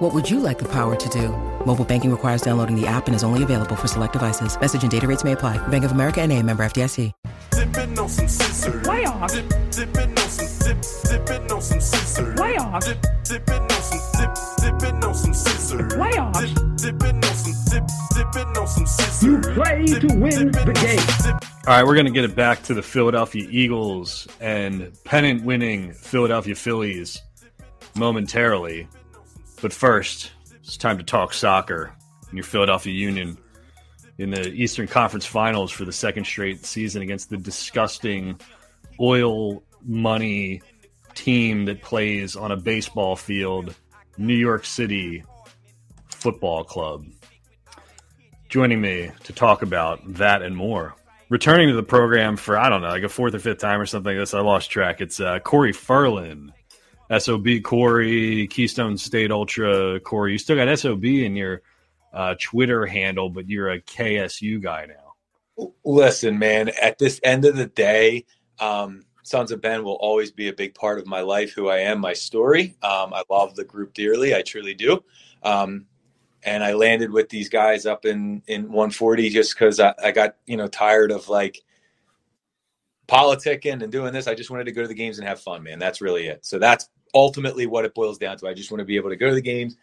What would you like the power to do? Mobile banking requires downloading the app and is only available for select devices. Message and data rates may apply. Bank of America and a member FDIC. Dipping on some scissors. Playoffs. Dip, dipping on some dip, dipping on some scissors. Playoffs. Dip, dipping on some dip, dipping on some scissors. Playoffs. Dip, dipping on some dip, dipping on some scissors. You play to Dip, win dipping the on some game. dip. All right, we're going to get it back to the Philadelphia Eagles and pennant winning Philadelphia Phillies momentarily. But first, it's time to talk soccer your Philadelphia Union in the Eastern Conference Finals for the second straight season against the disgusting oil money team that plays on a baseball field, New York City Football Club. Joining me to talk about that and more. Returning to the program for, I don't know, like a fourth or fifth time or something. I lost track. It's uh, Corey Furlan. SOB Corey, Keystone State Ultra Corey. You still got SOB in your uh, Twitter handle, but you're a KSU guy now. Listen, man, at this end of the day, um, Sons of Ben will always be a big part of my life, who I am, my story. Um, I love the group dearly. I truly do. Um, and I landed with these guys up in, in 140 just because I, I got, you know, tired of like politicking and doing this. I just wanted to go to the games and have fun, man. That's really it. So that's ultimately what it boils down to. I just want to be able to go to the games,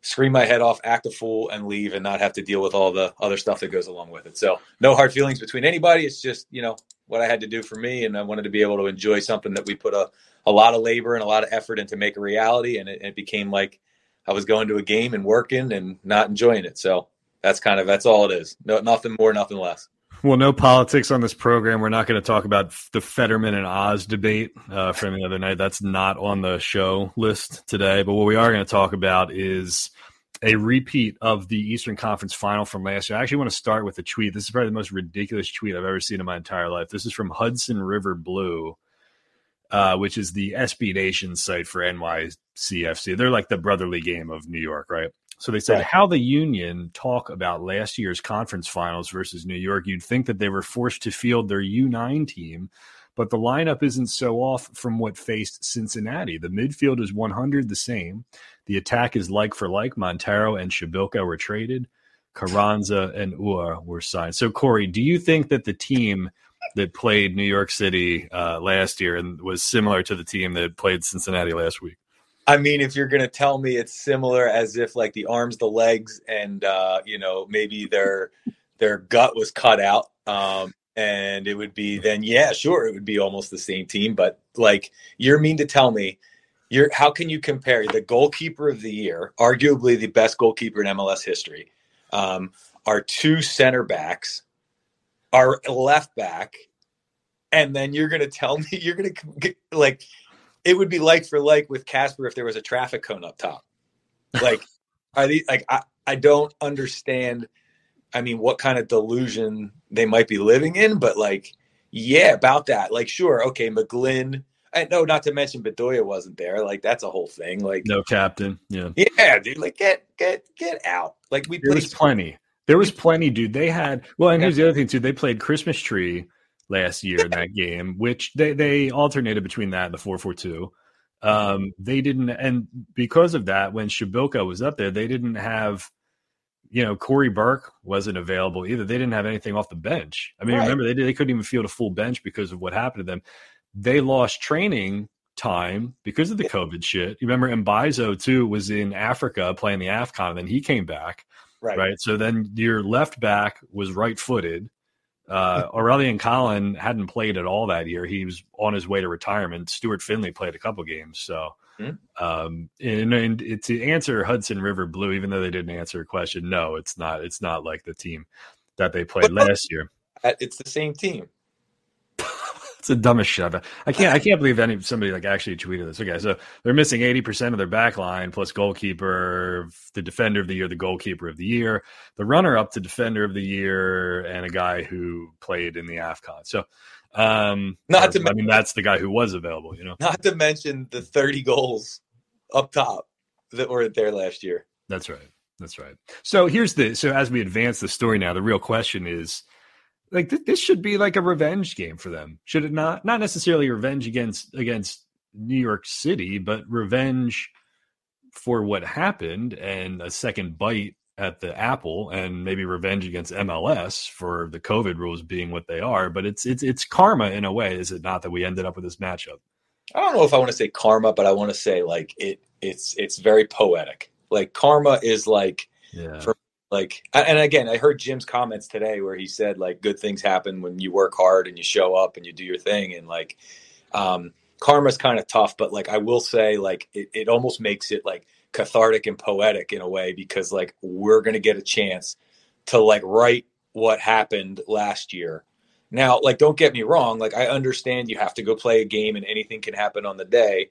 scream my head off, act a fool, and leave and not have to deal with all the other stuff that goes along with it. So no hard feelings between anybody. It's just, you know, what I had to do for me. And I wanted to be able to enjoy something that we put a, a lot of labor and a lot of effort into make a reality. And it, it became like I was going to a game and working and not enjoying it. So that's kind of, that's all it is. No, nothing more, nothing less. Well, no politics on this program. We're not going to talk about the Fetterman and Oz debate uh, from the other night. That's not on the show list today. But what we are going to talk about is a repeat of the Eastern Conference final from last year. I actually want to start with a tweet. This is probably the most ridiculous tweet I've ever seen in my entire life. This is from Hudson River Blue, uh, which is the SB Nation site for NYCFC. They're like the brotherly game of New York, right? So they said Right. how the Union talk about last year's conference finals versus New York. You'd think that they were forced to field their U9 team, but the lineup isn't so off from what faced Cincinnati. The midfield is 100 the same. The attack is like for like. Monteiro and Przybylko were traded. Carranza and Uhre were signed. So, Corey, do you think that the team that played New York City uh, last year and was similar to the team that played Cincinnati last week? I mean, if you're to tell me it's similar as if like the arms, the legs, and uh, you know maybe their their gut was cut out, um, and it would be then yeah, sure, it would be almost the same team. But like you're mean to tell me, you're how can you compare the goalkeeper of the year, arguably the best goalkeeper in MLS history, um, our two center backs, our left back, and then you're to tell me you're to like it would be like for like with Casper if there was a traffic cone up top. Like, are these like I, I don't understand. I mean, what kind of delusion they might be living in, but like, yeah, about that. Like, sure, okay, McGlynn. Know, not to mention Bedoya wasn't there. Like, that's a whole thing. Like, No captain. Yeah. yeah, dude, like get get get out. Like we There played was plenty. There was plenty, dude. They had well, and here's the other thing too. They played Christmas Tree last year in that game, which they they alternated between that and the four four two. Um, they didn't, and because of that, when Przybylko was up there, they didn't have, you know, Cory Burke wasn't available either. They didn't have anything off the bench. I mean, Right. remember they did, they couldn't even field a full bench because of what happened to them. They lost training time because of the COVID shit. You remember Mbaizo too was in Africa playing the AFCON, and then he came back right. right? So then your left back was right footed. Uh, Aurélien Collin hadn't played at all that year. He was on his way to retirement. Stuart Findlay played a couple games. So, Hmm. um, and, and to answer Hudson River Blue, even though they didn't answer a question, no, it's not. It's not like the team that they played last year. It's the same team. It's the dumbest shit. I've- I can't. I can't believe any somebody like actually tweeted this. Okay, so they're missing eighty percent of their back line, plus goalkeeper, the defender of the year, the goalkeeper of the year, the runner up to defender of the year, and a guy who played in the Afcon. So, um, Not to I mean, that's the guy who was available. You know, Not to mention the 30 goals up top that were there last year. That's right. That's right. So here's the so as we advance the story now, the real question is like th- this should be like a revenge game for them, should it not? Not necessarily revenge against against New York City, but revenge for what happened and a second bite at the apple and maybe revenge against MLS for the COVID rules being what they are. But it's it's it's karma in a way, is it not that we ended up with this matchup? I don't know if I want to say karma, but I want to say like it it's it's very poetic. Like karma is like Yeah. For- like and again i heard jim's comments today where he said like good things happen when you work hard and you show up and you do your thing. And like um karma's kind of tough but like i will say like it, it almost makes it like cathartic and poetic in a way because like we're gonna get a chance to like write what happened last year. Now like don't get me wrong like i understand you have to go play a game and anything can happen on the day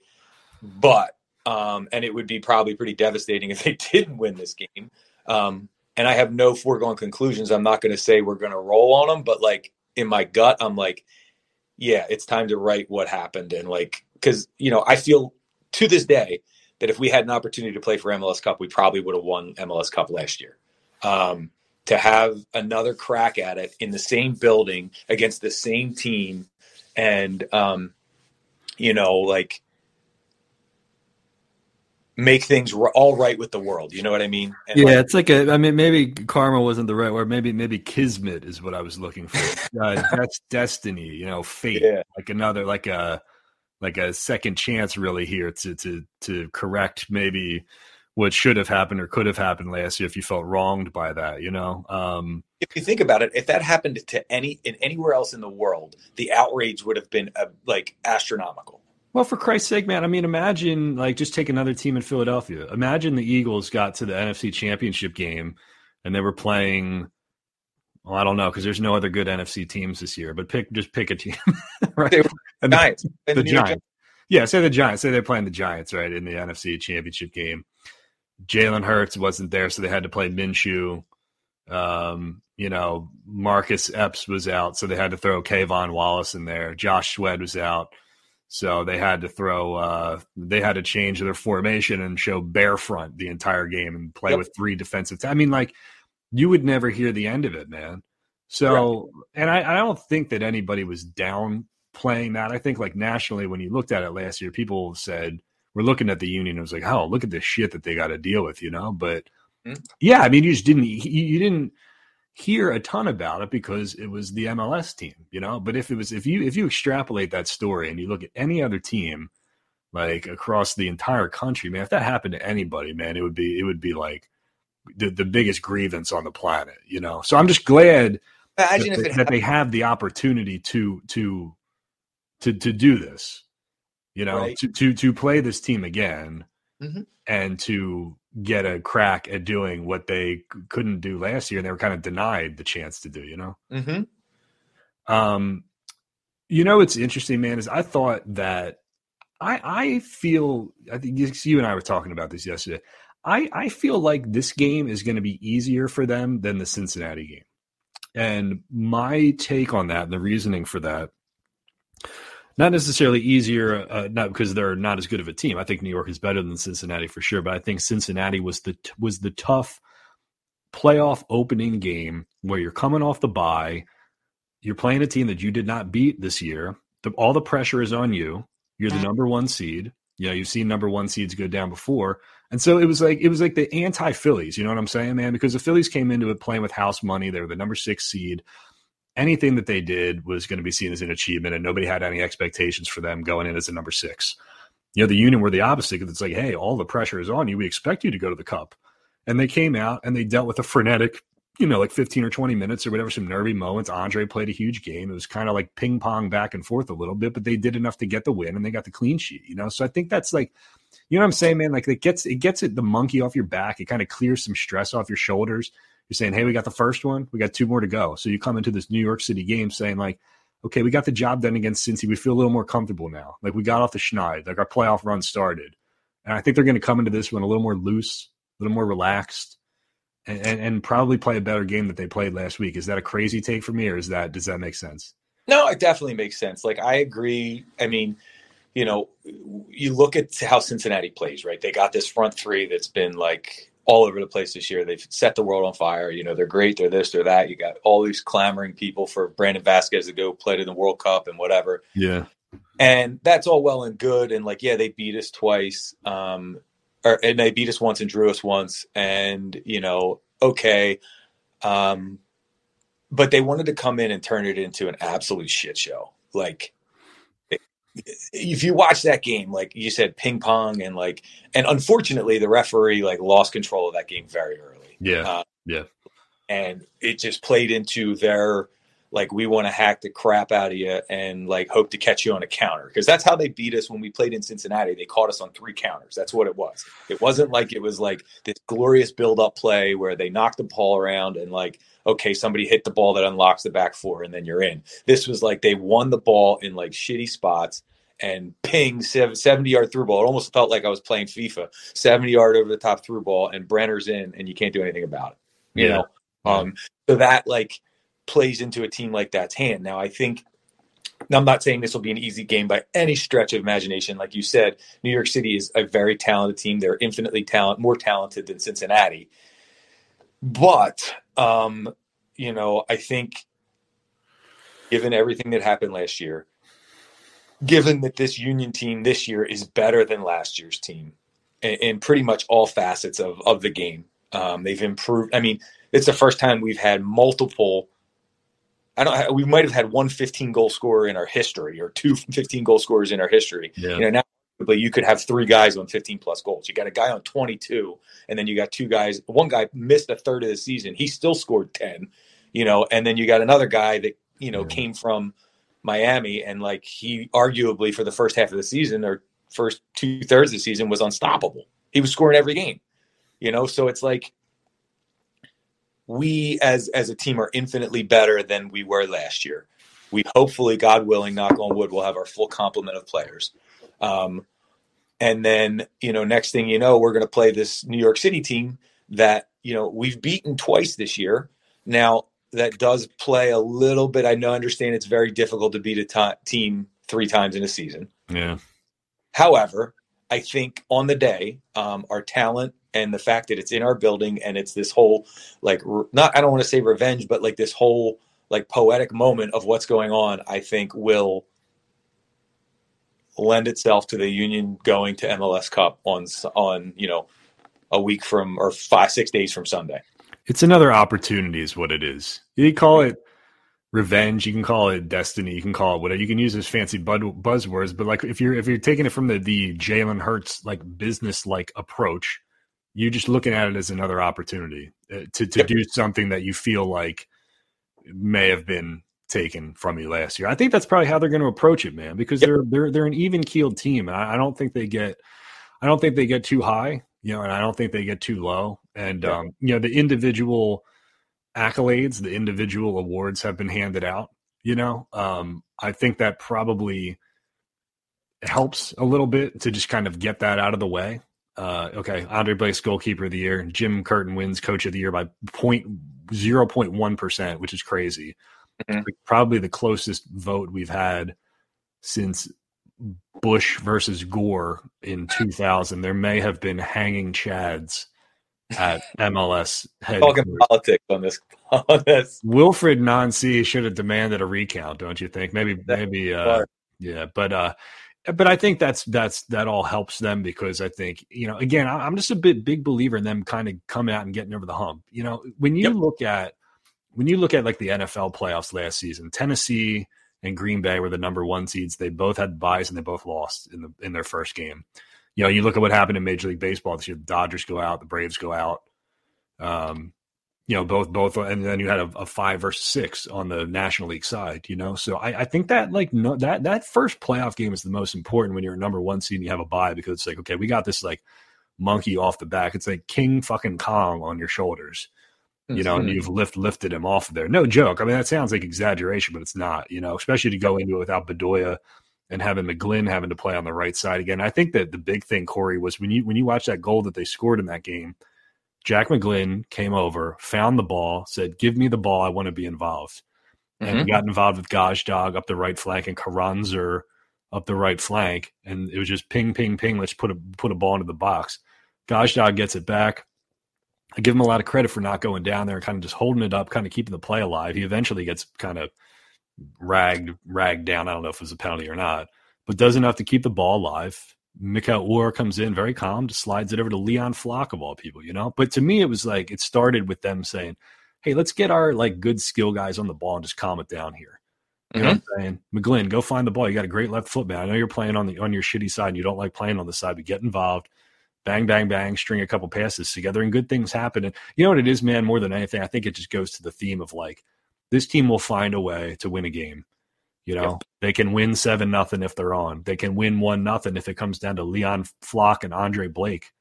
but um and it would be probably pretty devastating if they didn't win this game. Um and I have no foregone conclusions. I'm not going to say we're going to roll on them, but like in my gut, I'm like, yeah, it's time to write what happened. And like, because, you know, I feel to this day that if we had an opportunity to play for MLS Cup, we probably would have won MLS Cup last year. Um, to have another crack at it in the same building against the same team and, um, you know, like, make things all right with the world. You know what I mean? And yeah, like, it's like a. I mean, maybe karma wasn't the right word. Maybe maybe kismet is what I was looking for. Uh, that's destiny. You know, fate. Yeah. Like another, like a, like a second chance, really here to to to correct maybe what should have happened or could have happened last year if you felt wronged by that. You know. Um, if you think about it, if that happened to any in anywhere else in the world, the outrage would have been uh, like astronomical. Well, for Christ's sake, man, I mean, imagine like just take another team in Philadelphia. Imagine the Eagles got to the NFC Championship game and they were playing. Well, I don't know because there's no other good NFC teams this year. But pick just pick a team, right? They the- Giants, And the New Giants. Yeah, say the Giants. Say they're playing the Giants, right, in the NFC Championship game. Jalen Hurts wasn't there, so they had to play Minshew. Um, you know, Marcus Epps was out, so they had to throw K'Von Wallace in there. Josh Sweat was out, so they had to throw. Uh, they had to change their formation and show bear front the entire game and play Yep. with three defensive. I mean, like you would never hear the end of it, man. So, and I, I don't think that anybody was downplaying that. I think like nationally, when you looked at it last year, people said we're looking at the union. It was like, oh, look at this shit that they got to deal with, you know. But Mhm. yeah, I mean, you just didn't you, you didn't hear a ton about it because it was the MLS team, you know. But if it was if you if you extrapolate that story and you look at any other team like across the entire country, man, if that happened to anybody, man, it would be it would be like the, the biggest grievance on the planet, you know. So I'm just glad Imagine that, if that they have the opportunity to to to to do this, you know, Right. to to to play this team again Mhm. and to get a crack at doing what they couldn't do last year and they were kind of denied the chance to do, you know. hmm Um, you know, what's interesting, man, is I thought that I I feel I think you you and I were talking about this yesterday. I I feel like this game is going to be easier for them than the Cincinnati game, and my take on that and the reasoning for that. Not necessarily easier, uh, not because they're not as good of a team. I think New York is better than Cincinnati for sure, but I think Cincinnati was the was the tough playoff opening game where you're coming off the bye you're playing a team that you did not beat this year. The, all the pressure is on you. You're the number one seed. You know, you've seen number one seeds go down before. And so it was like it was like the anti Phillies, you know what I'm saying, man? Because the Phillies came into it playing with house money. They were the number six seed. Anything that they did was going to be seen as an achievement, and nobody had any expectations for them going in as a number six. You know, the Union were the opposite because it's like, hey, all the pressure is on you. We expect you to go to the cup. And they came out and they dealt with a frenetic you know, like 15 or 20 minutes or whatever, some nervy moments. Andre played a huge game. It was kind of like ping pong back and forth a little bit, but they did enough to get the win and they got the clean sheet, you know? So I think that's like, you know what I'm saying, man? Like it gets, it gets it the monkey off your back. It kind of clears some stress off your shoulders. You're saying, Hey, we got the first one. We got two more to go. So you come into this New York city game saying like, okay, we got the job done against Cincy. We feel a little more comfortable now. Like we got off the schneid, like our playoff run started. And I think they're going to come into this one a little more loose, a little more relaxed, and, and, and probably play a better game that they played last week. Is that a crazy take for me, or is that does that make sense? No, it definitely makes sense. Like I agree. I mean, you know, you look at how Cincinnati plays, right? They got this front three that's been like all over the place this year. They've set the world on fire. You know, they're great. They're this, they're that. You got all these clamoring people for Brandon Vazquez to go play in the World Cup and whatever. Yeah. And that's all well and good. And like, yeah, they beat us twice. Um, or, and they beat us once and drew us once. And, you know, okay. Um, but they wanted to come in and turn it into an absolute shit show. Like, if you watch that game, like you said, ping pong and like, and unfortunately, the referee like lost control of that game very early. Yeah, uh, yeah, and it just played into their like we want to hack the crap out of you and like hope to catch you on a counter because that's how they beat us when we played in Cincinnati. They caught us on three counters. That's what it was. It wasn't like it was like this glorious build up play where they knocked the ball around and like okay somebody hit the ball that unlocks the back four and then you're in. This was like they won the ball in like shitty spots and ping 70 yard through ball. It almost felt like I was playing FIFA. 70 yard over the top through ball and Brenner's in and you can't do anything about it. You yeah. know? Um, so that like plays into a team like that's hand. Now I think now, I'm not saying this will be an easy game by any stretch of imagination. Like you said, New York City is a very talented team. They're infinitely talent, more talented than Cincinnati. But um, you know, I think given everything that happened last year, given that this Union team this year is better than last year's team in, in pretty much all facets of, of the game. Um, they've improved. I mean, it's the first time we've had multiple. I don't. We might have had one 15 goal scorer in our history, or two 15 goal scorers in our history. Yeah. You know, now but you could have three guys on 15 plus goals. You got a guy on 22, and then you got two guys. One guy missed a third of the season. He still scored 10. You know, and then you got another guy that you know yeah. came from Miami, and like he arguably for the first half of the season or first two thirds of the season was unstoppable. He was scoring every game, you know. So it's like we as as a team are infinitely better than we were last year. We hopefully, God willing, knock on wood, will have our full complement of players. Um, and then you know, next thing you know, we're going to play this New York City team that you know we've beaten twice this year. Now that does play a little bit. I know, understand it's very difficult to beat a t- team three times in a season. Yeah. However, I think on the day, um, our talent and the fact that it's in our building and it's this whole like not I don't want to say revenge, but like this whole like poetic moment of what's going on, I think will lend itself to the Union going to MLS Cup on on you know a week from or five six days from Sunday. It's another opportunity, is what it is. You call it revenge, you can call it destiny, you can call it whatever. You can use those fancy buzzwords, but like if you're if you're taking it from the the Jalen Hurts like business like approach, you're just looking at it as another opportunity uh, to to yep. do something that you feel like may have been taken from you last year. I think that's probably how they're going to approach it, man, because yep. they're they're they're an even keeled team. I, I, don't think they get I don't think they get too high, you know, and I don't think they get too low. And yeah. um, you know, the individual accolades, the individual awards have been handed out. You know, um, I think that probably helps a little bit to just kind of get that out of the way. Uh, okay, Andre Blake's goalkeeper of the year. Jim Curtin wins coach of the year by point zero point one percent, which is crazy. Mm-hmm. Probably the closest vote we've had since Bush versus Gore in 2000. There may have been hanging chads at MLS Talking politics on this. On this. Wilfried Nancy should have demanded a recount, don't you think? Maybe, maybe, uh, yeah, but, uh, but I think that's that's that all helps them because I think you know again I'm just a bit big believer in them kind of coming out and getting over the hump. You know when you yep. look at when you look at like the NFL playoffs last season, Tennessee and Green Bay were the number one seeds. They both had buys and they both lost in the in their first game you know, you look at what happened in Major League Baseball this year. The Dodgers go out, the Braves go out. Um, you know, both both, and then you had a, a, five versus six on the National League side. You know, so I, I think that like no, that that first playoff game is the most important when you're a number one seed and you have a bye because it's like okay, we got this like monkey off the back. It's like King fucking Kong on your shoulders. you know, and Mhm. you've lift lifted him off of there. No joke. I mean, that sounds like exaggeration, but it's not. You know, especially to go into it without Bedoya and having McGlynn having to play on the right side again. I think that the big thing, Corey, was when you when you watch that goal that they scored in that game. Jack McGlynn came over, found the ball, said, "Give me the ball. I want to be involved." And Mhm. he got involved with Gaj Dog up the right flank and Carranza up the right flank, and it was just ping, ping, ping. Let's put a put a ball into the box. Gaj Dog gets it back. I give him a lot of credit for not going down there and kind of just holding it up, kind of keeping the play alive. He eventually gets kind of ragged ragged down. I don't know if it was a penalty or not, but does enough to keep the ball alive. Mikael Uhre comes in very calm, just slides it over to Leon Flach of all people, you know. But to me, it was like it started with them saying, "Hey, let's get our like good skill guys on the ball and just calm it down here." You know what I'm mm-hmm. saying? McGlynn, go find the ball. You got a great left foot, man. I know you're playing on the on your shitty side and you don't like playing on the side, but get involved. Bang, bang, bang, string a couple passes together and good things happen. And you know what it is, man, more than anything, I think it just goes to the theme of like this team will find a way to win a game. You know, Yep. they can win seven nothing if they're on. They can win one nothing if it comes down to Leon Flach and Andre Blake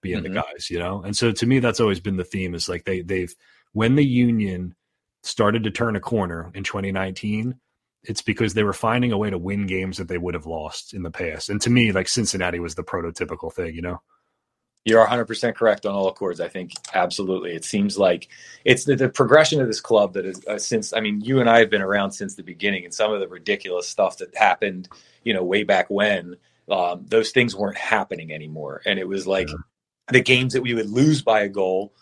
being Mhm. the guys, you know? And so to me, that's always been the theme is like they they've when the union started to turn a corner in 2019, it's because they were finding a way to win games that they would have lost in the past. And to me, like Cincinnati was the prototypical thing, you know? You're 100% correct on all accords. I think absolutely. It seems like it's the, the progression of this club that is uh, since, I mean, you and I have been around since the beginning, and some of the ridiculous stuff that happened, you know, way back when, um, those things weren't happening anymore. And it was like Yeah. the games that we would lose by a goal,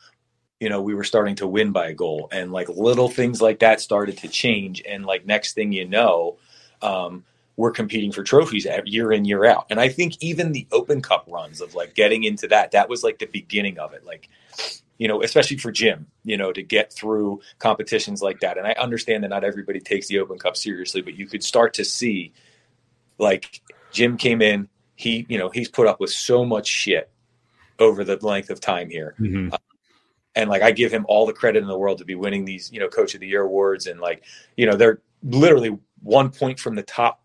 you know, we were starting to win by a goal. And like little things like that started to change. And like next thing you know, um, we're competing for trophies year in year out. And i think even the open cup runs of like getting into that that was like the beginning of it. Like you know especially for jim you know to get through competitions like that. And i understand that not everybody takes the open cup seriously but you could start to see like jim came in he you know he's put up with so much shit over the length of time here. Mhm. and like I give him all the credit in the world to be winning these, you know, coach of the year awards and like, you know, they're literally one point from the top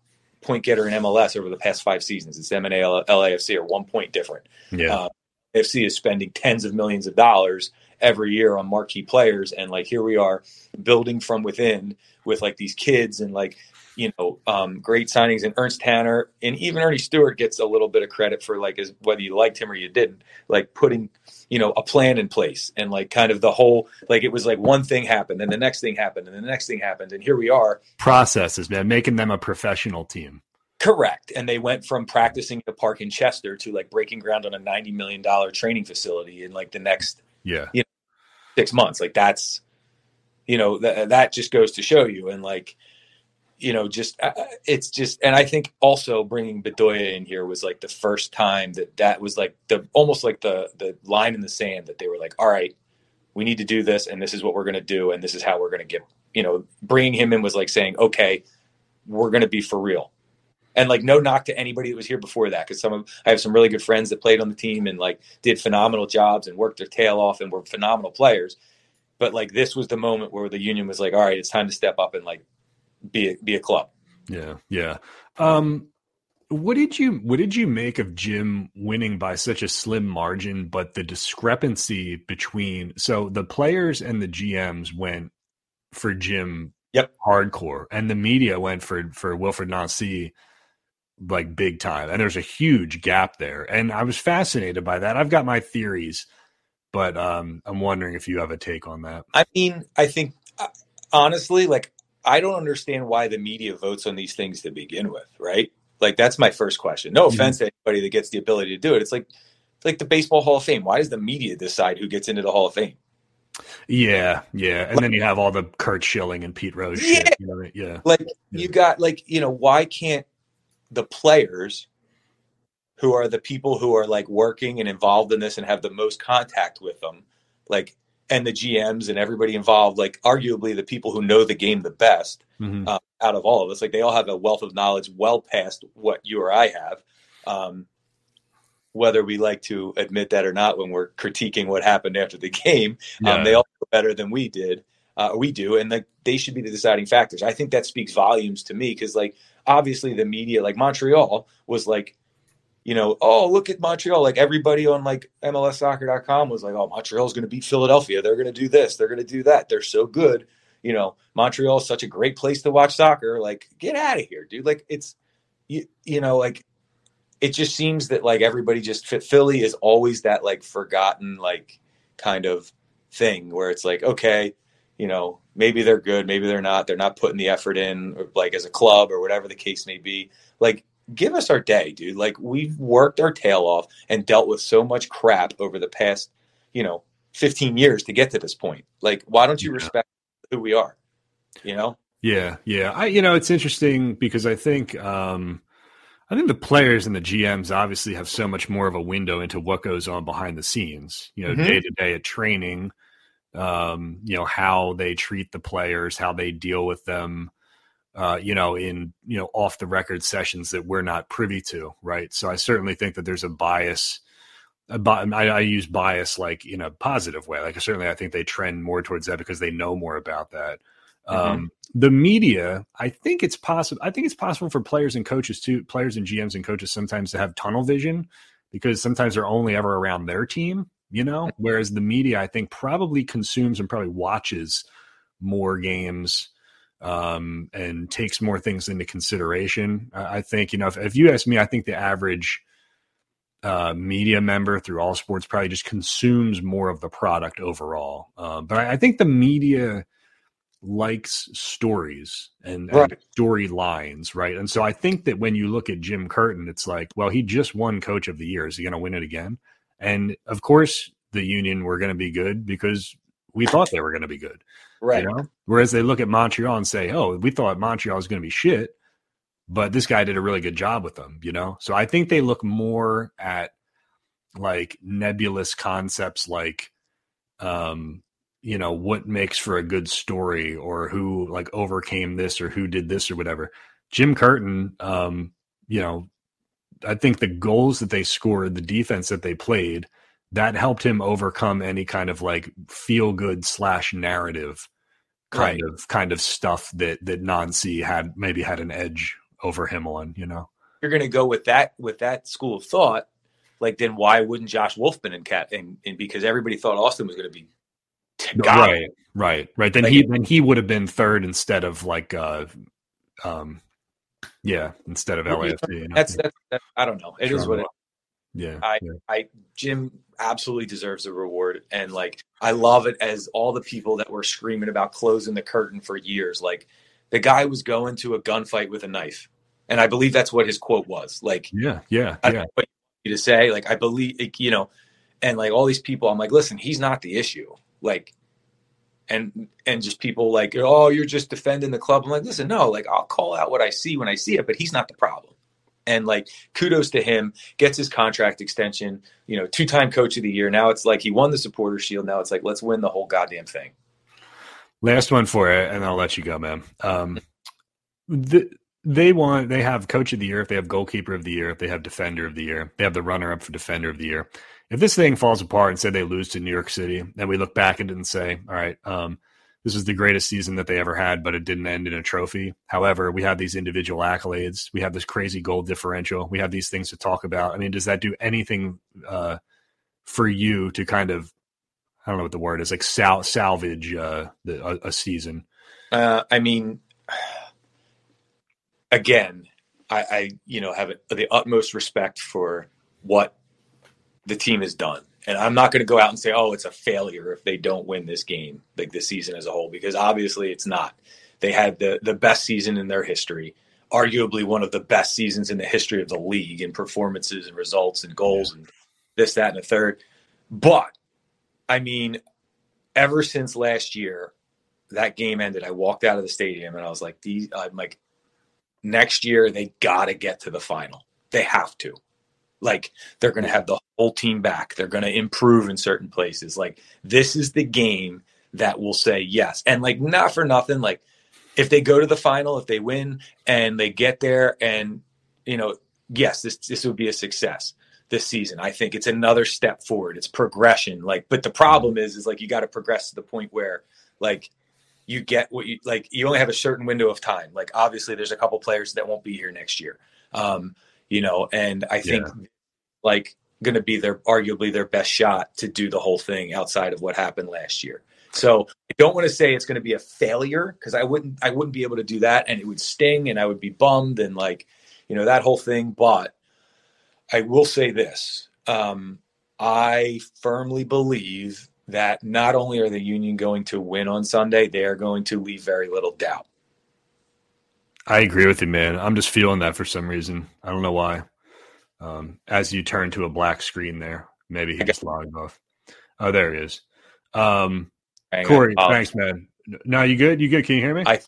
point getter in MLS over the past five seasons. It's M and A LAFC are one point different. Yeah. Uh, FC is spending tens of millions of dollars every year on marquee players and like here we are building from within with like these kids and like you know um, great signings and Ernst Tanner and even Earnie Stewart gets a little bit of credit for like as whether you liked him or you didn't like putting you know a plan in place and like kind of the whole like it was like one thing happened and the next thing happened and the next thing happened and here we are Processes, man, making them a professional team. Correct. And they went from practicing at a park in Chester to like breaking ground on a $90 million training facility in like the next Yeah. you know, six months. Like that's, you know, that that just goes to show you. And like, you know, just uh, it's just, and I think also bringing Bedoya in here was like the first time that that was like the almost like the the line in the sand that they were like, all right, we need to do this, and this is what we're going to do, and this is how we're going to get. You know, bringing him in was like saying, okay, we're going to be for real. And like no knock to anybody that was here before that, because some of I have some really good friends that played on the team and like did phenomenal jobs and worked their tail off and were phenomenal players. But like this was the moment where the union was like, all right, it's time to step up and like be a, be a club. Yeah, yeah. Um, what did you what did you make of Jim winning by such a slim margin, but the discrepancy between so the players and the GMs went for Jim Yep. hardcore, and the media went for for Wilfried Nancy like big time, and there's a huge gap there, and I was fascinated by that. I've got my theories, but um, I'm wondering if you have a take on that. I mean, I think uh, honestly, like I don't understand why the media votes on these things to begin with, right? Like that's my first question. No Mhm. offense to anybody that gets the ability to do it. It's like it's like the baseball Hall of Fame. Why does the media decide who gets into the Hall of Fame? Yeah, yeah, and then you have all the Curt Schilling and Pete Rose Yeah. shit. You know, yeah. Like Yeah. you got like, you know, why can't the players who are the people who are like working and involved in this and have the most contact with them, like and the GMs and everybody involved, like arguably the people who know the game the best, Mhm. uh, out of all of us. Like they all have a wealth of knowledge well past what you or I have. Um, whether we like to admit that or not when we're critiquing what happened after the game, Yeah. um, they all know better than we did. Uh, we do, and like they should be the deciding factors. I think that speaks volumes to me because, like, obviously the media, like Montreal, was like you know, oh, look at Montreal. Like everybody on like MLSsoccer.com was like, oh, Montreal's going to beat Philadelphia. They're going to do this. They're going to do that. They're so good. You know, Montreal is such a great place to watch soccer. Like, get out of here, dude. Like, it's, you, you know, like, it just seems that like everybody just fit Philly is always that like forgotten, like, kind of thing where it's like, okay, you know, maybe they're good, maybe they're not. They're not putting the effort in, like as a club or whatever the case may be. Like, give us our day, dude. Like we've worked our tail off and dealt with so much crap over the past, you know, 15 years to get to this point. Like, why don't you yeah. respect who we are? You know? Yeah, yeah. I you know, it's interesting because I think um I think the players and the GMs obviously have so much more of a window into what goes on behind the scenes, you know, day to day at training, um, you know, how they treat the players, how they deal with them, uh, you know, in you know off the record sessions that we're not privy to, right? So I certainly think that there's a bias. A bi- I, I use bias like in a positive way. Like certainly, I think they trend more towards that because they know more about that. Mm-hmm. Um, the media, I think it's possible. I think it's possible for players and coaches too, players and GMs and coaches sometimes to have tunnel vision because sometimes they're only ever around their team, you know. Whereas the media, I think, probably consumes and probably watches more games um, and takes more things into consideration. I think, you know, if, if you ask me, I think the average uh, media member through all sports probably just consumes more of the product overall. Uh, but I, I, think the media likes stories and, right. and storylines, right? And so I think that when you look at Jim Curtin, it's like, well, he just won Coach of the Year. Is he going to win it again? And of course, the Union were going to be good because we thought they were going to be good. Right. You know? Whereas they look at Montreal and say, "Oh, we thought Montreal was going to be shit, but this guy did a really good job with them." You know, so I think they look more at like nebulous concepts, like, um, you know, what makes for a good story, or who like overcame this, or who did this, or whatever. Jim Curtin, um, you know, I think the goals that they scored, the defense that they played that helped him overcome any kind of like feel good slash narrative kind right. of kind of stuff that that Nancy had maybe had an edge over him on, you know. You're gonna go with that with that school of thought, like then why wouldn't Josh Wolff been in cat and, and because everybody thought Austin was gonna be right, right, right. Then like, he then he would have been third instead of like uh um yeah, instead of LAFC. You know? That's, that's, that's I don't know. It is what it yeah, I, yeah. I, Jim absolutely deserves a reward, and like I love it as all the people that were screaming about closing the curtain for years. Like the guy was going to a gunfight with a knife, and I believe that's what his quote was. Like, yeah, yeah, yeah. you to say like I believe you know, and like all these people, I'm like, listen, he's not the issue. Like, and and just people like, oh, you're just defending the club. I'm like, listen, no, like I'll call out what I see when I see it, but he's not the problem. And like kudos to him gets his contract extension you know two-time coach of the year. Now it's like he won the supporter shield. Now it's like let's win the whole goddamn thing. Last one for it and i'll let you go man. Um the, they want they have coach of the year if they have goalkeeper of the year if they have defender of the year they have the runner up for defender of the year if this thing falls apart and say they lose to new york city then we look back at it and say all right um this is the greatest season that they ever had, but it didn't end in a trophy. However, we have these individual accolades. We have this crazy goal differential. We have these things to talk about. I mean, does that do anything uh, for you to kind of, I don't know what the word is, like sal- salvage uh, the, a, a, season? Uh, I mean, again, I, I you know have the utmost respect for what the team is done and I'm not going to go out and say, oh, it's a failure if they don't win this game, like this season as a whole, because obviously it's not. They had the the best season in their history, arguably one of the best seasons in the history of the league in performances and results and goals yeah. and this, that, and the third. But I mean, ever since last year, that game ended. I walked out of the stadium and I was like, these I'm like, next year they gotta get to the final. They have to. Like they're going to have the whole team back. They're going to improve in certain places. Like this is the game that will say yes. And like not for nothing, like if they go to the final, if they win and they get there and you know, yes, this this would be a success this season. I think it's another step forward. It's progression. Like, but the problem is, is like you got to progress to the point where like you get what you like. You only have a certain window of time. Like, obviously, there's a couple players that won't be here next year. Um, you know, and I think yeah. like going to be their arguably their best shot to do the whole thing outside of what happened last year. So I don't want to say it's going to be a failure because I wouldn't I wouldn't be able to do that and it would sting and I would be bummed and like you know that whole thing. But I will say this: um, I firmly believe that not only are the Union going to win on Sunday, they are going to leave very little doubt. I agree with you, man. I'm just feeling that for some reason. I don't know why. Um, as you turn to a black screen there, maybe he just logged off. Oh, there he is. Um, Hang Corey, on. Oh, thanks, man. No, you good? You good? Can you hear me? I-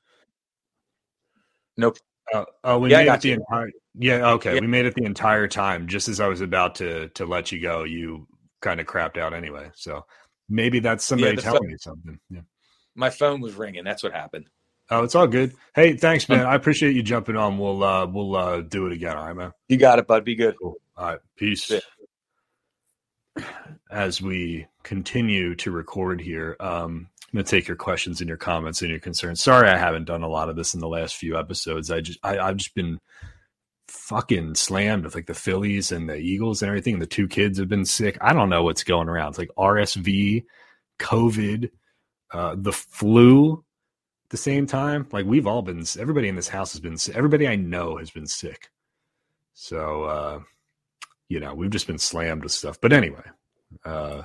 Nope. Uh, oh, we Yeah, made it the you. entire. Yeah, okay. Yeah. We made it the entire time. Just as I was about to to let you go, you kind of crapped out anyway. So maybe that's somebody the telling phone- you something. Yeah. My phone was ringing. That's what happened. Oh, it's all good. Hey, thanks, man. I appreciate you jumping on. We'll uh we'll uh do it again. All right, man. You got it, bud. Be good. Cool. All right. Peace. Yeah. As we continue to record here, um, I'm going to take your questions and your comments and your concerns. Sorry, I haven't done a lot of this in the last few episodes. I just, I, I've just been fucking slammed with like the Phillies and the Eagles and everything. The two kids have been sick. I don't know what's going around. It's like RSV, COVID, uh, the flu at the same time. Like we've all been, everybody in this house has been, everybody I know has been sick. So, uh, you know, we've just been slammed with stuff. But anyway, uh,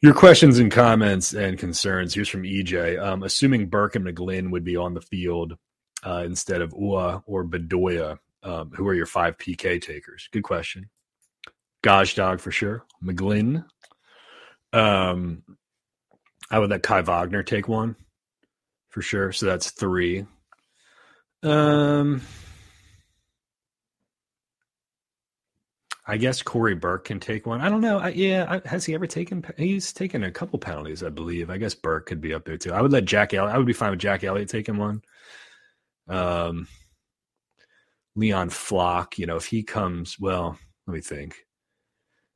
your questions and comments and concerns. Here's from EJ. Um, assuming Burke and McGlynn would be on the field uh, instead of Uhre or Bedoya, um, who are your five PK takers? Good question. Gosh dog for sure. McGlynn. Um, I would let Kai Wagner take one for sure. So that's three. Um, I guess Cory Burke can take one. I don't know. I, yeah, I, has he ever taken? He's taken a couple penalties, I believe. I guess Burke could be up there too. I would let Jack. Elliott. I would be fine with Jack Elliott taking one. Um, Leon Flach. You know, if he comes, well, let me think.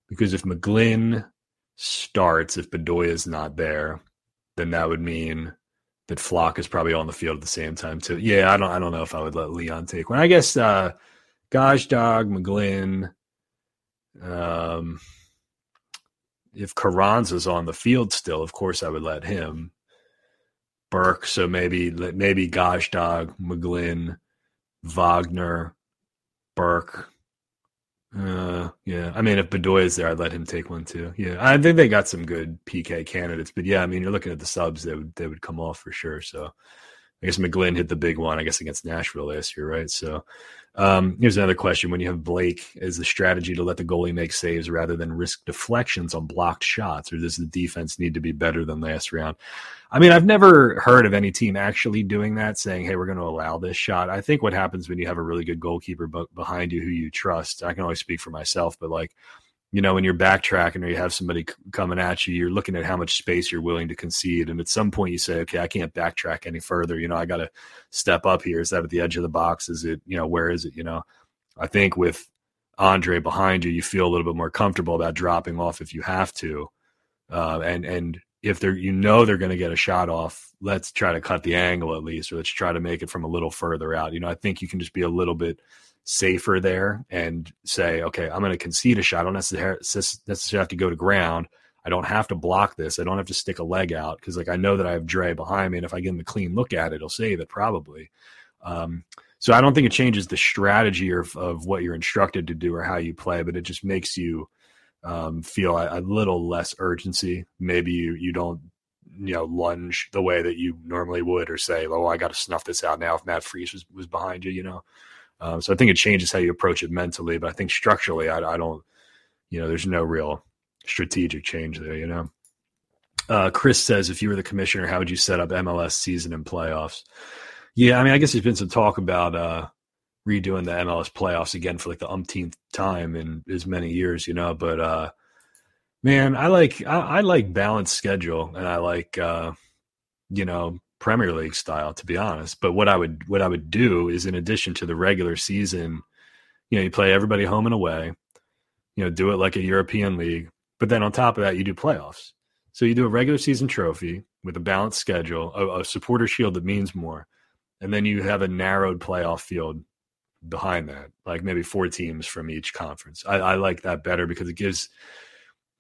Because if McGlynn starts, if Bedoya is not there, then that would mean that Flach is probably on the field at the same time too. Yeah, I don't. I don't know if I would let Leon take one. I guess uh, Gosh Dog McGlynn. Um, if Carranza's on the field still, of course I would let him. Burke, so maybe maybe Gosh Dog, McGlynn, Wagner, Burke. Uh, yeah. I mean, if Bedoya is there, I'd let him take one too. Yeah, I think they got some good PK candidates, but yeah, I mean, you're looking at the subs; they would they would come off for sure. So, I guess McGlynn hit the big one, I guess, against Nashville last year, right? So, um, here's another question: When you have Blake, is the strategy to let the goalie make saves rather than risk deflections on blocked shots, or does the defense need to be better than last round? I mean, I've never heard of any team actually doing that, saying, "Hey, we're going to allow this shot." I think what happens when you have a really good goalkeeper behind you who you trust. I can always speak for myself, but like, you know, when you're backtracking or you have somebody c- coming at you, you're looking at how much space you're willing to concede, and at some point you say, "Okay, I can't backtrack any further." You know, I got to step up here. Is that at the edge of the box? Is it, you know, where is it? You know, I think with Andre behind you, you feel a little bit more comfortable about dropping off if you have to, uh, and and if they're you know they're going to get a shot off, let's try to cut the angle at least, or let's try to make it from a little further out. You know, I think you can just be a little bit safer there and say, okay, I'm going to concede a shot. I don't necessarily have to go to ground. I don't have to block this. I don't have to stick a leg out because like I know that I have Dre behind me, and if I give him a clean look at it, he'll save it probably. Um, so I don't think it changes the strategy of, of what you're instructed to do or how you play, but it just makes you um, feel a, a little less urgency. Maybe you you don't you know lunge the way that you normally would, or say, "Oh, I got to snuff this out now." If Matt Freese was, was behind you, you know. Um, so I think it changes how you approach it mentally, but I think structurally, I, I don't. You know, there's no real strategic change there. You know. Uh, Chris says, if you were the commissioner, how would you set up MLS season and playoffs? Yeah, I mean, I guess there's been some talk about uh, redoing the MLS playoffs again for like the umpteenth time in as many years, you know. But uh, man, I like I, I like balanced schedule, and I like uh, you know Premier League style, to be honest. But what I would what I would do is, in addition to the regular season, you know, you play everybody home and away. You know, do it like a European league, but then on top of that, you do playoffs. So you do a regular season trophy with a balanced schedule, a, a supporter shield that means more, and then you have a narrowed playoff field behind that, like maybe four teams from each conference. I, I like that better because it gives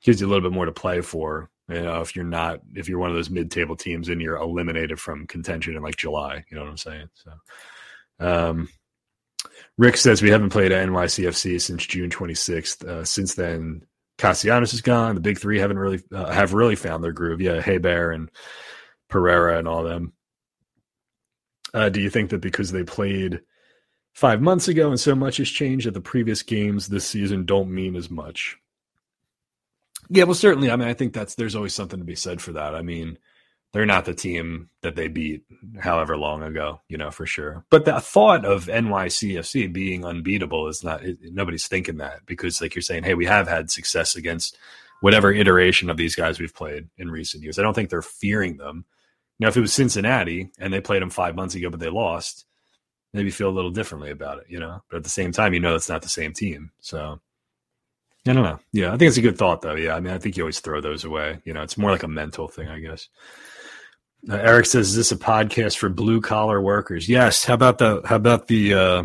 gives you a little bit more to play for. You know, if you're not if you're one of those mid table teams and you're eliminated from contention in like July, you know what I'm saying? So um Rick says we haven't played at NYCFC since June 26th. Uh, since then, Castellanos is gone. The big three haven't really uh, have really found their groove. Yeah, Heber and Pereira and all them. Uh, do you think that because they played five months ago and so much has changed that the previous games this season don't mean as much? Yeah, well, certainly. I mean, I think that's there's always something to be said for that. I mean, they're not the team that they beat however long ago, you know, for sure. But the thought of NYCFC being unbeatable is not nobody's thinking that because, like you're saying, hey, we have had success against whatever iteration of these guys we've played in recent years. I don't think they're fearing them. Now, if it was Cincinnati and they played them five months ago, but they lost, maybe feel a little differently about it, you know. But at the same time, you know, it's not the same team. So I don't know. Yeah, I think it's a good thought, though. Yeah, I mean, I think you always throw those away. You know, it's more like a mental thing, I guess. Uh, Eric says, "Is this a podcast for blue collar workers?" Yes. How about the How about the uh,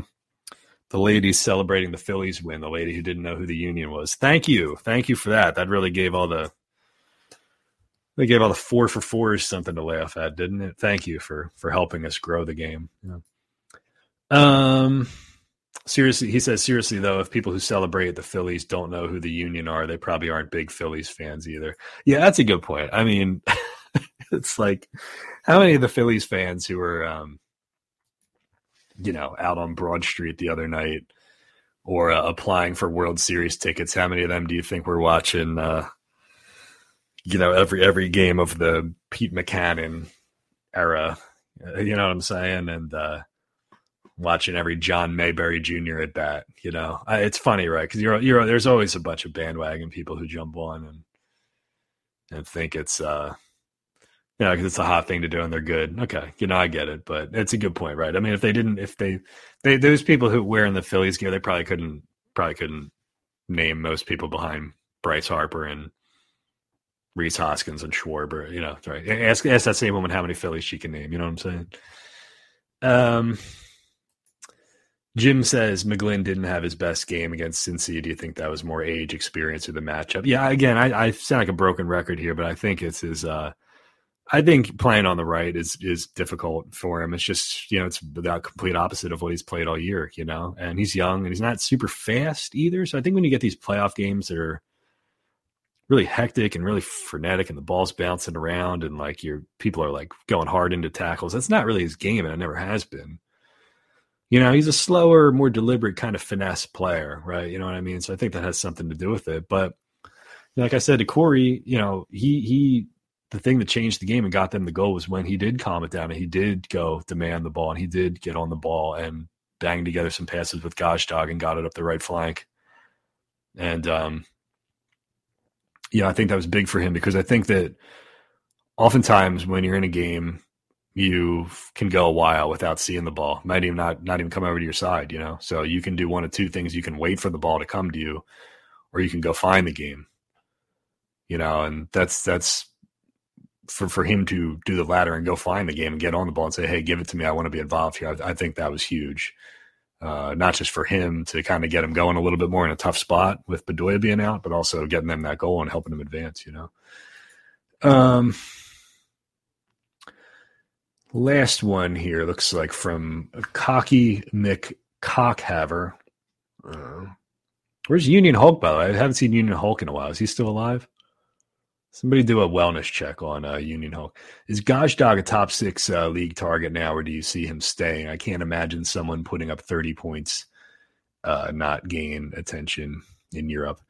the lady celebrating the Phillies win? The lady who didn't know who the Union was. Thank you, thank you for that. That really gave all the they gave all the four for fours something to laugh at, didn't it? Thank you for for helping us grow the game. Yeah. Um, seriously, he says seriously though, if people who celebrate the Phillies don't know who the Union are, they probably aren't big Phillies fans either. Yeah, that's a good point. I mean, it's like how many of the Phillies fans who were, um, you know, out on Broad Street the other night or uh, applying for World Series tickets? How many of them do you think were watching? Uh, you know every every game of the Pete Mackanin era. You know what I'm saying? And uh, watching every John Mayberry Jr. at bat. You know, I, it's funny, right? Because you're you're there's always a bunch of bandwagon people who jump on and and think it's uh you know because it's a hot thing to do and they're good. Okay, you know I get it, but it's a good point, right? I mean, if they didn't, if they they those people who wear in the Phillies gear, they probably couldn't probably couldn't name most people behind Bryce Harper and Rhys Hoskins and Schwarber. You know, right? Ask ask that same woman how many Phillies she can name. You know what I'm saying? Um, Jim says McGlynn didn't have his best game against Cincy. Do you think that was more age, experience, or the matchup? Yeah, again, I, I sound like a broken record here, but I think it's his. Uh, I think playing on the right is is difficult for him. It's just you know it's the complete opposite of what he's played all year. You know, and he's young and he's not super fast either. So I think when you get these playoff games that are really hectic and really frenetic and the ball's bouncing around and like your people are like going hard into tackles. That's not really his game and it never has been. You know, he's a slower, more deliberate kind of finesse player, right? You know what I mean? So I think that has something to do with it. But like I said to Corey, you know, he he the thing that changed the game and got them the goal was when he did calm it down and he did go demand the ball and he did get on the ball and bang together some passes with Gazdag and got it up the right flank. And um, yeah, I think that was big for him because I think that oftentimes when you're in a game, you can go a while without seeing the ball. Might even not not even come over to your side, you know. So you can do one of two things: you can wait for the ball to come to you, or you can go find the game. You know, and that's that's for for him to do the latter and go find the game and get on the ball and say, "Hey, give it to me. I want to be involved here." I, I think that was huge uh, not just for him to kind of get him going a little bit more in a tough spot with Bedoya being out, but also getting them that goal and helping them advance, you know. Um, last one here looks like from Cocky Mick. Uh, where's Union Hulk, by the way? I haven't seen Union Hulk in a while. Is he still alive? Somebody do a wellness check on uh, Union Hulk. Is Gazdag a top six uh, league target now, or do you see him staying? I can't imagine someone putting up 30 points uh, not gain attention in Europe.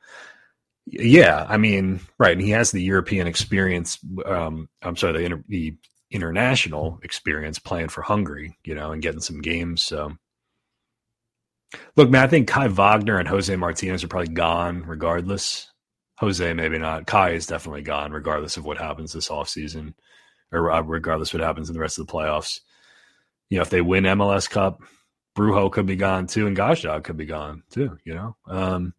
Yeah, I mean, right, and he has the European experience. Um, I'm sorry, the, the international experience playing for Hungary, you know, and getting some games. So, look, man, I think Kai Wagner and Jose Martinez are probably gone regardless. Jose, maybe not. Kai is definitely gone, regardless of what happens this offseason or uh, regardless what happens in the rest of the playoffs. You know, if they win MLS Cup, Brujo could be gone too, and Gazdag could be gone too, you know? Um,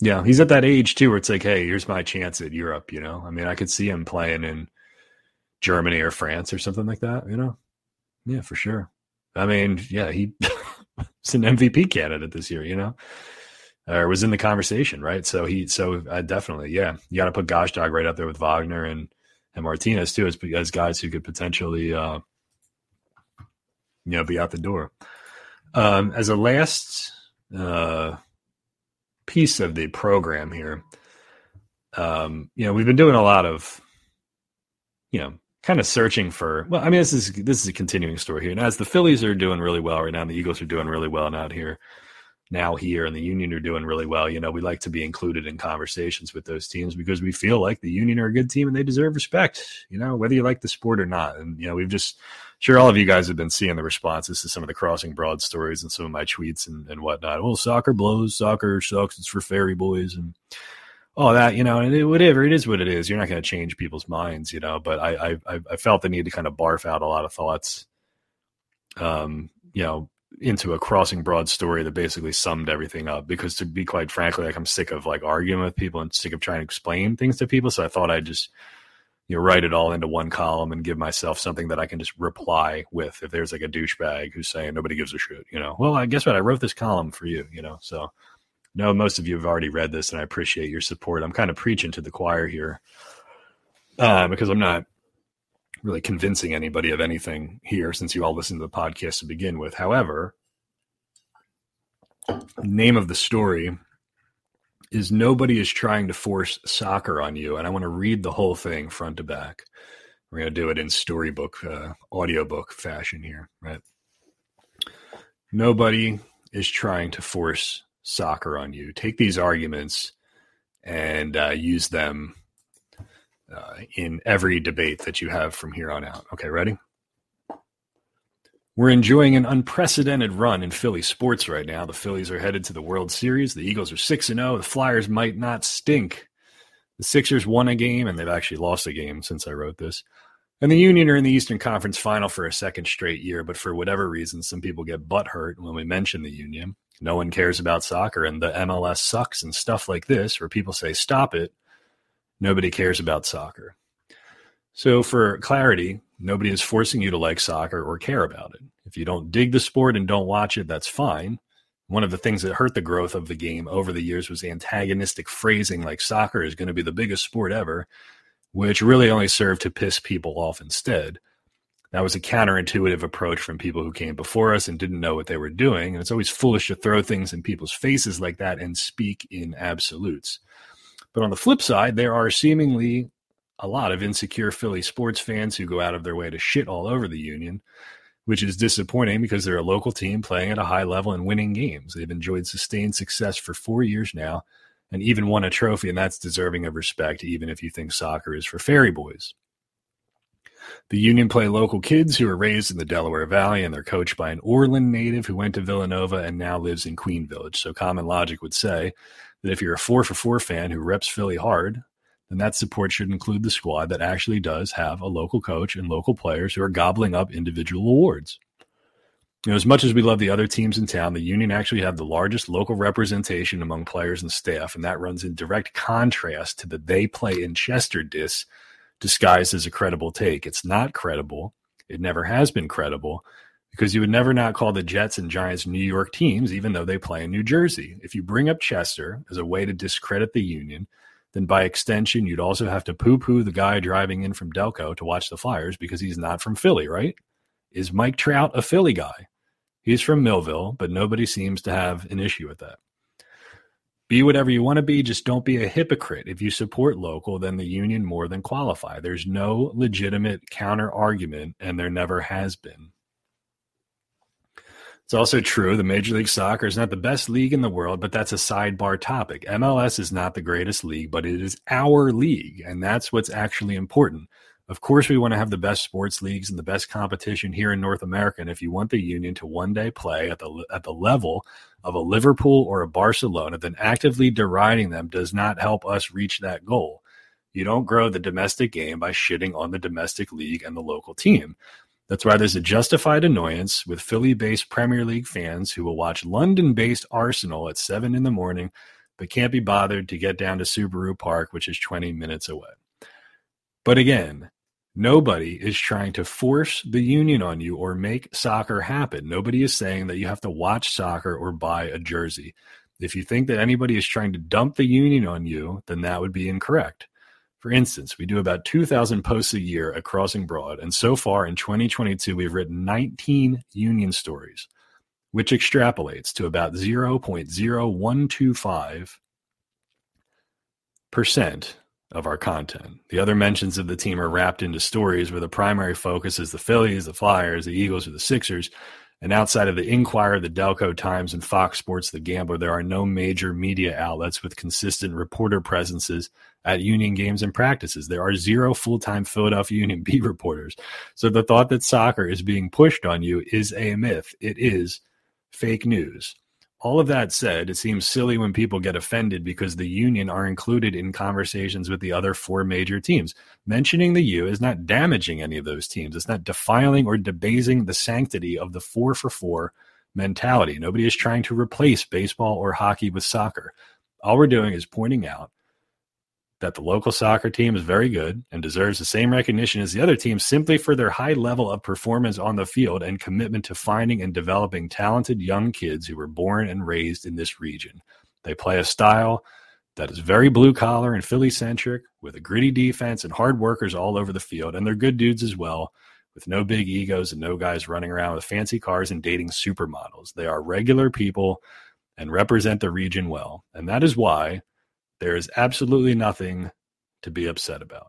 yeah, he's at that age too where it's like, hey, here's my chance at Europe, you know? I mean, I could see him playing in Germany or France or something like that, you know? Yeah, for sure. I mean, yeah, he was an MVP candidate this year, you know, or was in the conversation, right? So he, so uh, definitely, yeah, you got to put Gazdag right up there with Wagner and and Martinez too, as, as guys who could potentially, uh, you know, be out the door. Um, as a last uh, piece of the program here, um, you know, we've been doing a lot of, you know, kind of searching for. Well, I mean, this is this is a continuing story here. And as the Phillies are doing really well right now, and the Eagles are doing really well now here, now here, and the Union are doing really well. You know, we like to be included in conversations with those teams because we feel like the Union are a good team and they deserve respect. You know, whether you like the sport or not. And you know, we've just sure all of you guys have been seeing the responses to some of the crossing broad stories and some of my tweets and, and whatnot. Well, soccer blows, soccer sucks. It's for fairy boys and all that, you know, and it, whatever it is, what it is. You're not going to change people's minds, you know. But I, I, I felt the need to kind of barf out a lot of thoughts, um, you know, into a crossing broad story that basically summed everything up. Because to be quite frankly, like I'm sick of like arguing with people and sick of trying to explain things to people. So I thought I'd just you know write it all into one column and give myself something that I can just reply with. If there's like a douchebag who's saying nobody gives a shit, you know, well, I guess what I wrote this column for you, you know, so know most of you have already read this, and I appreciate your support. I'm kind of preaching to the choir here uh, because I'm not really convincing anybody of anything here since you all listen to the podcast to begin with. However, the name of the story is Nobody is Trying to Force Soccer on You. And I want to read the whole thing front to back. We're going to do it in storybook, uh, audiobook fashion here, right? Nobody is trying to force soccer on you. Take these arguments and uh, use them uh, in every debate that you have from here on out. Okay, ready? We're enjoying an unprecedented run in Philly sports right now. The Phillies are headed to the World Series. The Eagles are 6 and 0. The Flyers might not stink. The Sixers won a game and they've actually lost a game since I wrote this. And the Union are in the Eastern Conference final for a second straight year, but for whatever reason, some people get butt hurt when we mention the Union no one cares about soccer and the MLS sucks and stuff like this, where people say, stop it. Nobody cares about soccer. So, for clarity, nobody is forcing you to like soccer or care about it. If you don't dig the sport and don't watch it, that's fine. One of the things that hurt the growth of the game over the years was antagonistic phrasing like soccer is going to be the biggest sport ever, which really only served to piss people off instead. That was a counterintuitive approach from people who came before us and didn't know what they were doing. And it's always foolish to throw things in people's faces like that and speak in absolutes. But on the flip side, there are seemingly a lot of insecure Philly sports fans who go out of their way to shit all over the Union, which is disappointing because they're a local team playing at a high level and winning games. They've enjoyed sustained success for four years now and even won a trophy, and that's deserving of respect, even if you think soccer is for fairy boys. The Union play local kids who are raised in the Delaware Valley and they're coached by an Oreland native who went to Villanova and now lives in Queen Village. So common logic would say that if you're a 4 for 4 fan who reps Philly hard, then that support should include the squad that actually does have a local coach and local players who are gobbling up individual awards. You know, as much as we love the other teams in town, the Union actually have the largest local representation among players and staff, and that runs in direct contrast to the they play in Chester diss disguised as a credible take. It's not credible. It never has been credible because you would never not call the Jets and Giants New York teams, even though they play in New Jersey. If you bring up Chester as a way to discredit the Union, then by extension, you'd also have to poo poo the guy driving in from Delco to watch the Flyers because he's not from Philly, right? Is Mike Trout a Philly guy? He's from Millville, but nobody seems to have an issue with that be whatever you want to be just don't be a hypocrite. If you support local then the union more than qualify. There's no legitimate counter argument and there never has been. It's also true the major league soccer is not the best league in the world but that's a sidebar topic. Mls is not the greatest league but it is our league and that's what's actually important of course, we want to have the best sports leagues and the best competition here in North America. And if you want the union to one day play at the at the level of a Liverpool or a Barcelona, then actively deriding them does not help us reach that goal. You don't grow the domestic game by shitting on the domestic league and the local team. That's why there's a justified annoyance with Philly based Premier League fans who will watch London based Arsenal at 7 in the morning, but can't be bothered to get down to Subaru Park, which is 20 minutes away. But again, Nobody is trying to force the union on you or make soccer happen. Nobody is saying that you have to watch soccer or buy a jersey. If you think that anybody is trying to dump the union on you, then that would be incorrect. For instance, we do about 2,000 posts a year at Crossing Broad, and so far in 2022, we've written 19 union stories, which extrapolates to about 0.0125% of our content. The other mentions of the team are wrapped into stories where the primary focus is the Phillies, the Flyers, the Eagles, or the Sixers. And outside of the Inquirer, the Delco Times, and Fox Sports, the Gambler, there are no major media outlets with consistent reporter presences at Union games and practices. There are zero full time Philadelphia Union beat reporters. So the thought that soccer is being pushed on you is a myth. It is fake news. All of that said, it seems silly when people get offended because the Union are included in conversations with the other four major teams. Mentioning the U is not damaging any of those teams. It's not defiling or debasing the sanctity of the four for four mentality. Nobody is trying to replace baseball or hockey with soccer. All we're doing is pointing out that the local soccer team is very good and deserves the same recognition as the other teams simply for their high level of performance on the field and commitment to finding and developing talented young kids who were born and raised in this region. They play a style that is very blue collar and Philly centric with a gritty defense and hard workers all over the field. And they're good dudes as well, with no big egos and no guys running around with fancy cars and dating supermodels. They are regular people and represent the region well. And that is why there is absolutely nothing to be upset about.